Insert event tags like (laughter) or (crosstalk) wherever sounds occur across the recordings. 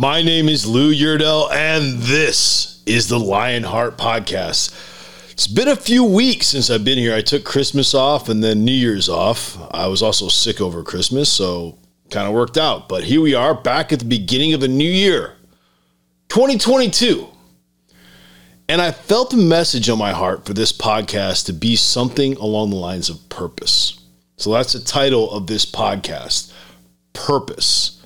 My name is Lou Yurdell, and this is the Lionheart Podcast. It's been a few weeks since I've been here. I took Christmas off and then New Year's off. I was also sick over Christmas, so kind of worked out. But here we are back at the beginning of a new year, 2022. And I felt a message on my heart for this podcast to be something along the lines of purpose. So that's the title of this podcast Purpose.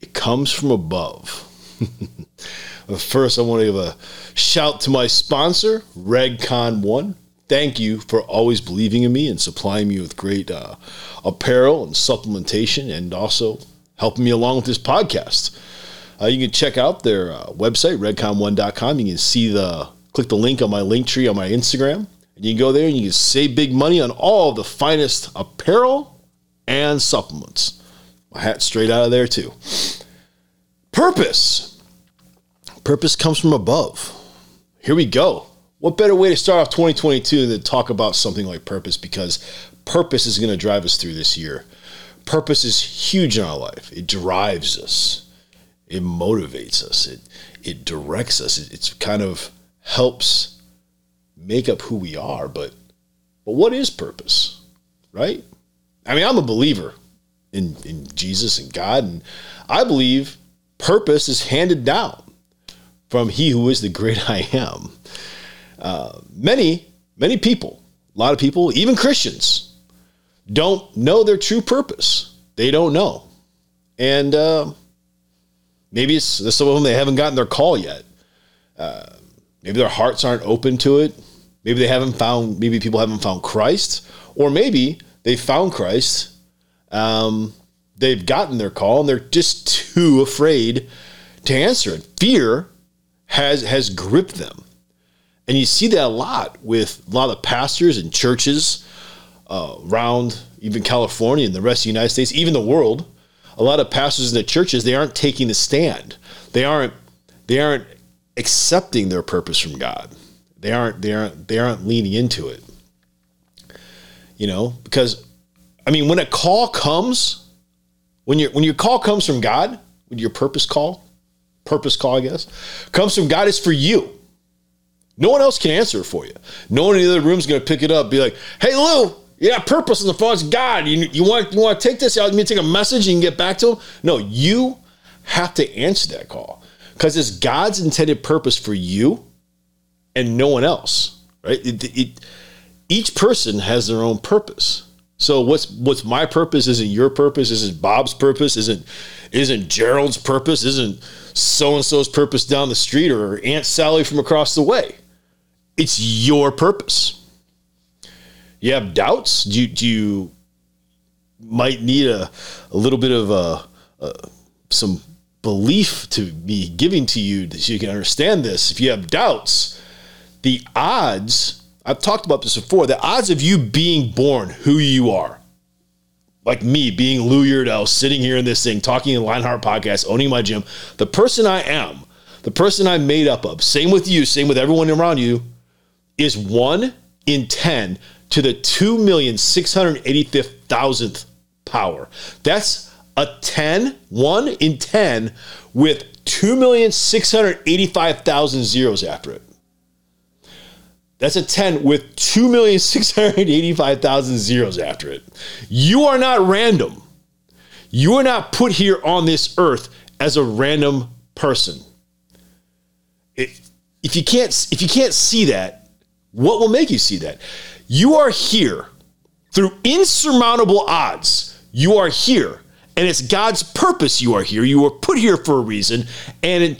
It comes from above. (laughs) First, I want to give a shout to my sponsor, RegCon1. Thank you for always believing in me and supplying me with great uh, apparel and supplementation and also helping me along with this podcast. Uh, you can check out their uh, website, regcon1.com. You can see the, click the link on my link tree on my Instagram. And you can go there and you can save big money on all the finest apparel and supplements. My hat straight out of there, too. Purpose. Purpose comes from above. Here we go. What better way to start off 2022 than to talk about something like purpose? Because purpose is going to drive us through this year. Purpose is huge in our life. It drives us. It motivates us. It it directs us. It it's kind of helps make up who we are. But but what is purpose? Right? I mean, I'm a believer in in Jesus and God, and I believe purpose is handed down from He who is the great (laughs) I am. Uh, many, many people, a lot of people, even Christians, don't know their true purpose. They don't know. And uh, maybe it's some of them, they haven't gotten their call yet. Uh, maybe their hearts aren't open to it. Maybe they haven't found, maybe people haven't found Christ. Or maybe they found Christ. Um, they've gotten their call and they're just too afraid to answer it. Fear has has gripped them. And you see that a lot with a lot of pastors and churches uh, around even California and the rest of the United States, even the world. A lot of pastors in the churches, they aren't taking the stand. They aren't they aren't accepting their purpose from God. They aren't they aren't they aren't leaning into it. You know, because I mean when a call comes, when your when your call comes from God, when your purpose call, purpose call, I guess, comes from God, it's for you. No one else can answer it for you. No one in the other room is going to pick it up, be like, "Hey, Lou, yeah, purpose in the phone. It's God. You, you want you want to take this? out? You to take a message and get back to him? No, you have to answer that call because it's God's intended purpose for you and no one else. Right? It, it, each person has their own purpose. So what's what's my purpose isn't your purpose, isn't Bob's purpose, isn't isn't Gerald's purpose, isn't so and so's purpose down the street or Aunt Sally from across the way. It's your purpose. You have doubts? Do you, do you might need a, a little bit of a, a, some belief to be giving to you that you can understand this. If you have doubts, the odds I've talked about this before. The odds of you being born who you are, like me being Lou Yurdell, sitting here in this thing, talking in Lionheart podcast, owning my gym, the person I am, the person I'm made up of, same with you, same with everyone around you, is one in 10 to the 2,685,000th power. That's a 10, one in 10 with 2,685,000 zeros after it. That's a 10 with 2,685,000 zeros after it. You are not random. You are not put here on this earth as a random person. If you can't if you can't see that, what will make you see that? You are here through insurmountable odds. You are here and it's God's purpose you are here. You were put here for a reason and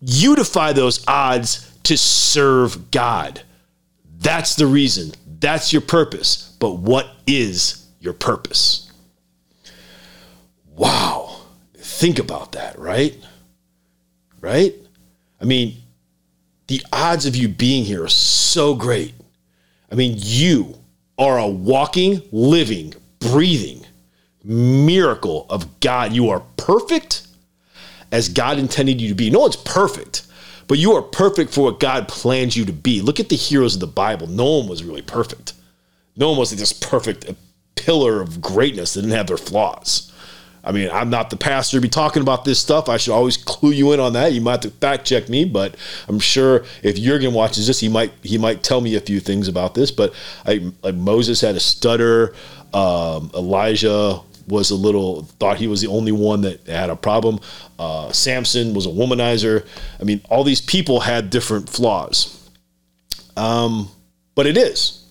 you defy those odds to serve God. That's the reason. That's your purpose. But what is your purpose? Wow. Think about that, right? Right? I mean, the odds of you being here are so great. I mean, you are a walking, living, breathing miracle of God. You are perfect as God intended you to be. No one's perfect, but you are perfect for what God planned you to be. Look at the heroes of the Bible. No one was really perfect. No one was this perfect pillar of greatness that didn't have their flaws, I mean, I'm not the pastor to be talking about this stuff. I should always clue you in on that. You might have to fact check me, but I'm sure if Jurgen watches this, he might he might tell me a few things about this. But I, like Moses had a stutter. Um, Elijah was a little thought he was the only one that had a problem. Uh, Samson was a womanizer. I mean, all these people had different flaws. Um, but it is.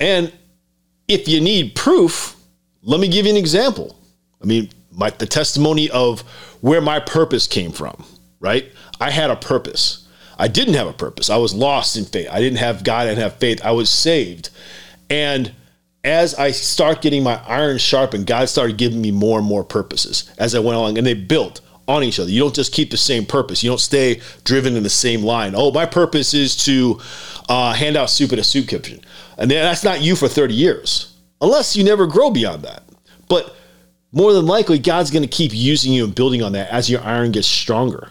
And if you need proof, let me give you an example. I mean, my, the testimony of where my purpose came from, right? I had a purpose. I didn't have a purpose. I was lost in faith. I didn't have God. I didn't have faith. I was saved. And as I start getting my iron sharpened, God started giving me more and more purposes as I went along, and they built on each other. You don't just keep the same purpose. You don't stay driven in the same line. Oh, my purpose is to uh, hand out soup at a soup kitchen, and that's not you for thirty years, unless you never grow beyond that. But more than likely, God's going to keep using you and building on that as your iron gets stronger.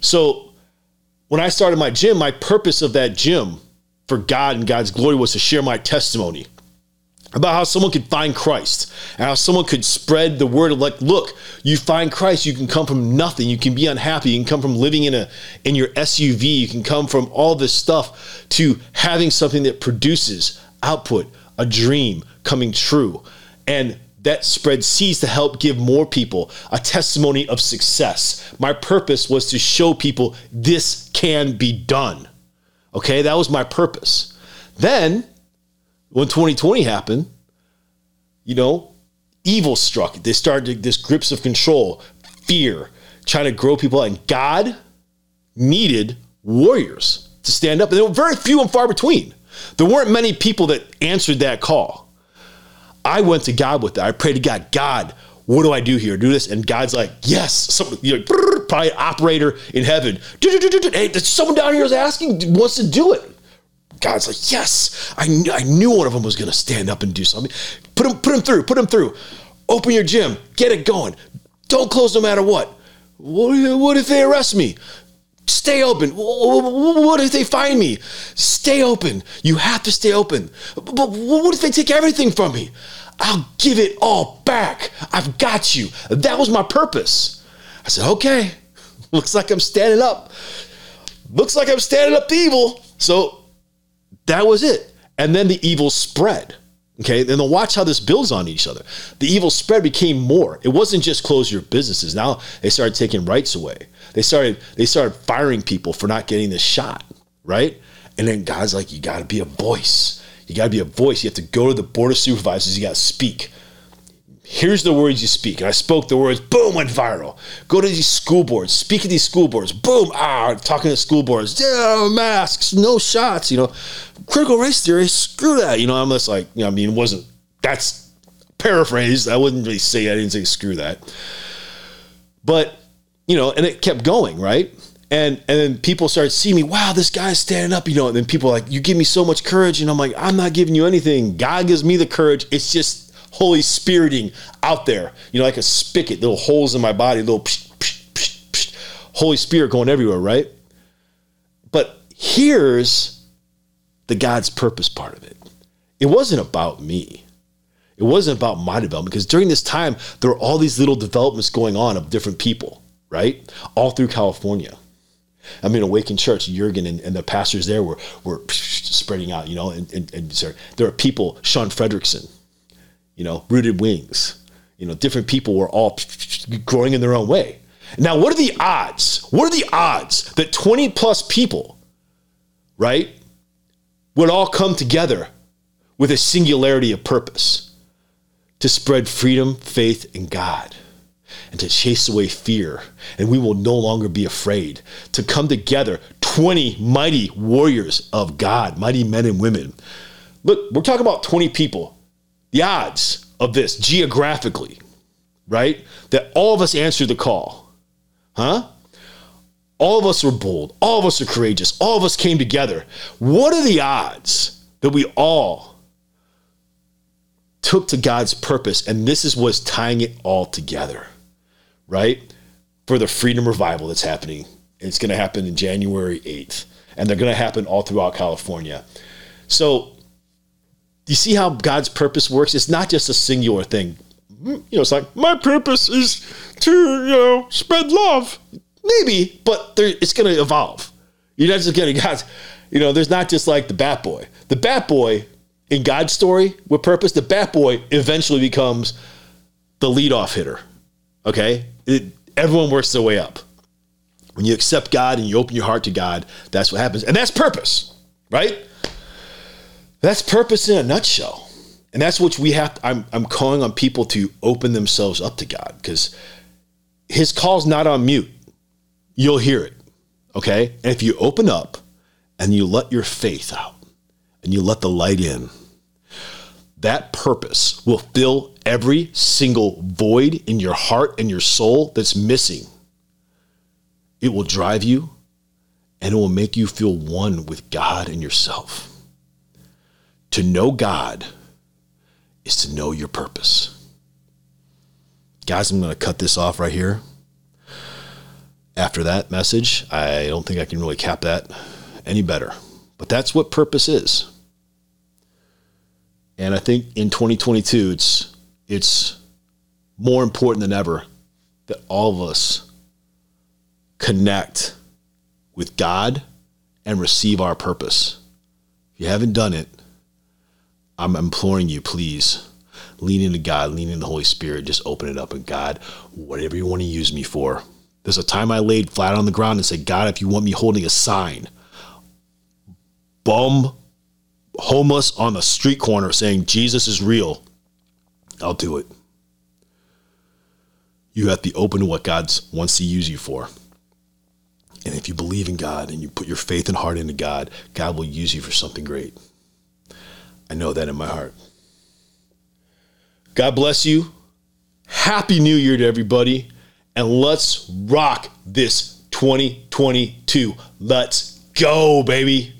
So, when I started my gym, my purpose of that gym for God and God's glory was to share my testimony about how someone could find Christ how someone could spread the word of like, look, you find Christ, you can come from nothing, you can be unhappy, you can come from living in a in your SUV, you can come from all this stuff to having something that produces output, a dream coming true. And that spread seeds to help give more people a testimony of success. My purpose was to show people this can be done. Okay, that was my purpose. Then when 2020 happened, you know, evil struck. They started this grips of control, fear, trying to grow people And God needed warriors to stand up. And there were very few and far between. There weren't many people that answered that call. I went to God with that. I prayed to God, God, what do I do here? Do this? And God's like, yes. Some, you know, probably operator in heaven. Hey, someone down here is asking, wants to do it. God's like, yes, I, kn- I knew one of them was going to stand up and do something. Put him, put him through, put him through. Open your gym, get it going. Don't close no matter what. What, what if they arrest me? Stay open. What if they find me? Stay open. You have to stay open. But what if they take everything from me? I'll give it all back. I've got you. That was my purpose. I said, okay, (laughs) looks like I'm standing up. Looks like I'm standing up to evil. So that was it. And then the evil spread. Okay, then watch how this builds on each other. The evil spread became more. It wasn't just close your businesses. Now they started taking rights away. They started they started firing people for not getting the shot, right? And then God's like, you got to be a voice. You got to be a voice. You have to go to the board of supervisors. You got to speak here's the words you speak. And I spoke the words, boom, went viral. Go to these school boards, speak at these school boards, boom, ah, talking to school boards, yeah, masks, no shots, you know, critical race theory, screw that. You know, I'm just like, you know, I mean, it wasn't, that's paraphrased. I wouldn't really say, I didn't say screw that. But, you know, and it kept going, right? And and then people started seeing me, wow, this guy's standing up, you know, and then people like, you give me so much courage. And I'm like, I'm not giving you anything. God gives me the courage. It's just Holy Spiriting out there, you know, like a spigot, little holes in my body, little psh, psh, psh, Holy Spirit going everywhere, right? But here's the God's purpose part of it. It wasn't about me. It wasn't about my development because during this time, there were all these little developments going on of different people, right? All through California. I mean, Awaken Church, Jurgen and, and, the pastors there were, were spreading out, you know, and, and, and there are people, Sean Frederickson, you know, rooted wings. You know, different people were all growing in their own way. Now, what are the odds? What are the odds that 20 plus people, right, would all come together with a singularity of purpose to spread freedom, faith, in God? and to chase away fear, and we will no longer be afraid. To come together, 20 mighty warriors of God, mighty men and women. Look, we're talking about 20 people the odds of this geographically, right? That all of us answered the call, huh? All of us were bold. All of us are courageous. All of us came together. What are the odds that we all took to God's purpose? And this is what's tying it all together, right? For the freedom revival that's happening. It's going to happen in January 8th, and they're going to happen all throughout California. So you see how God's purpose works? It's not just a singular thing. Mm, you know, it's like my purpose is to you know spread love. Maybe, but there, it's going to evolve. You're not just going (laughs) to guys. You know, there's not just like the Bat Boy. The Bat Boy in God's story with purpose. The Bat Boy eventually becomes the leadoff hitter. Okay, it, everyone works their way up. When you accept God and you open your heart to God, that's what happens, and that's purpose, right? That's purpose in a nutshell. And that's what we have. I'm, I'm calling on people to open themselves up to God because his call's not on mute. You'll hear it. Okay. And if you open up and you let your faith out and you let the light in, that purpose will fill every single void in your heart and your soul that's missing. It will drive you and it will make you feel one with God and yourself. To know God is to know your purpose. Guys, I'm going to cut this off right here. After that message, I don't think I can really cap that any better. But that's what purpose is. And I think in 2022, it's it's more important than ever that all of us connect with God and receive our purpose. If you haven't done it, I'm imploring you, please lean into God, lean into the Holy Spirit, just open it up and God, whatever you want to use me for. There's a time I laid flat on the ground and said, God, if you want me holding a sign, bum, homeless on the street corner saying Jesus is real, I'll do it. You have to be open to what God wants to use you for. And if you believe in God and you put your faith and heart into God, God will use you for something great. I know that in my heart. God bless you. Happy New Year to everybody. And let's rock this 2022. Let's go, baby.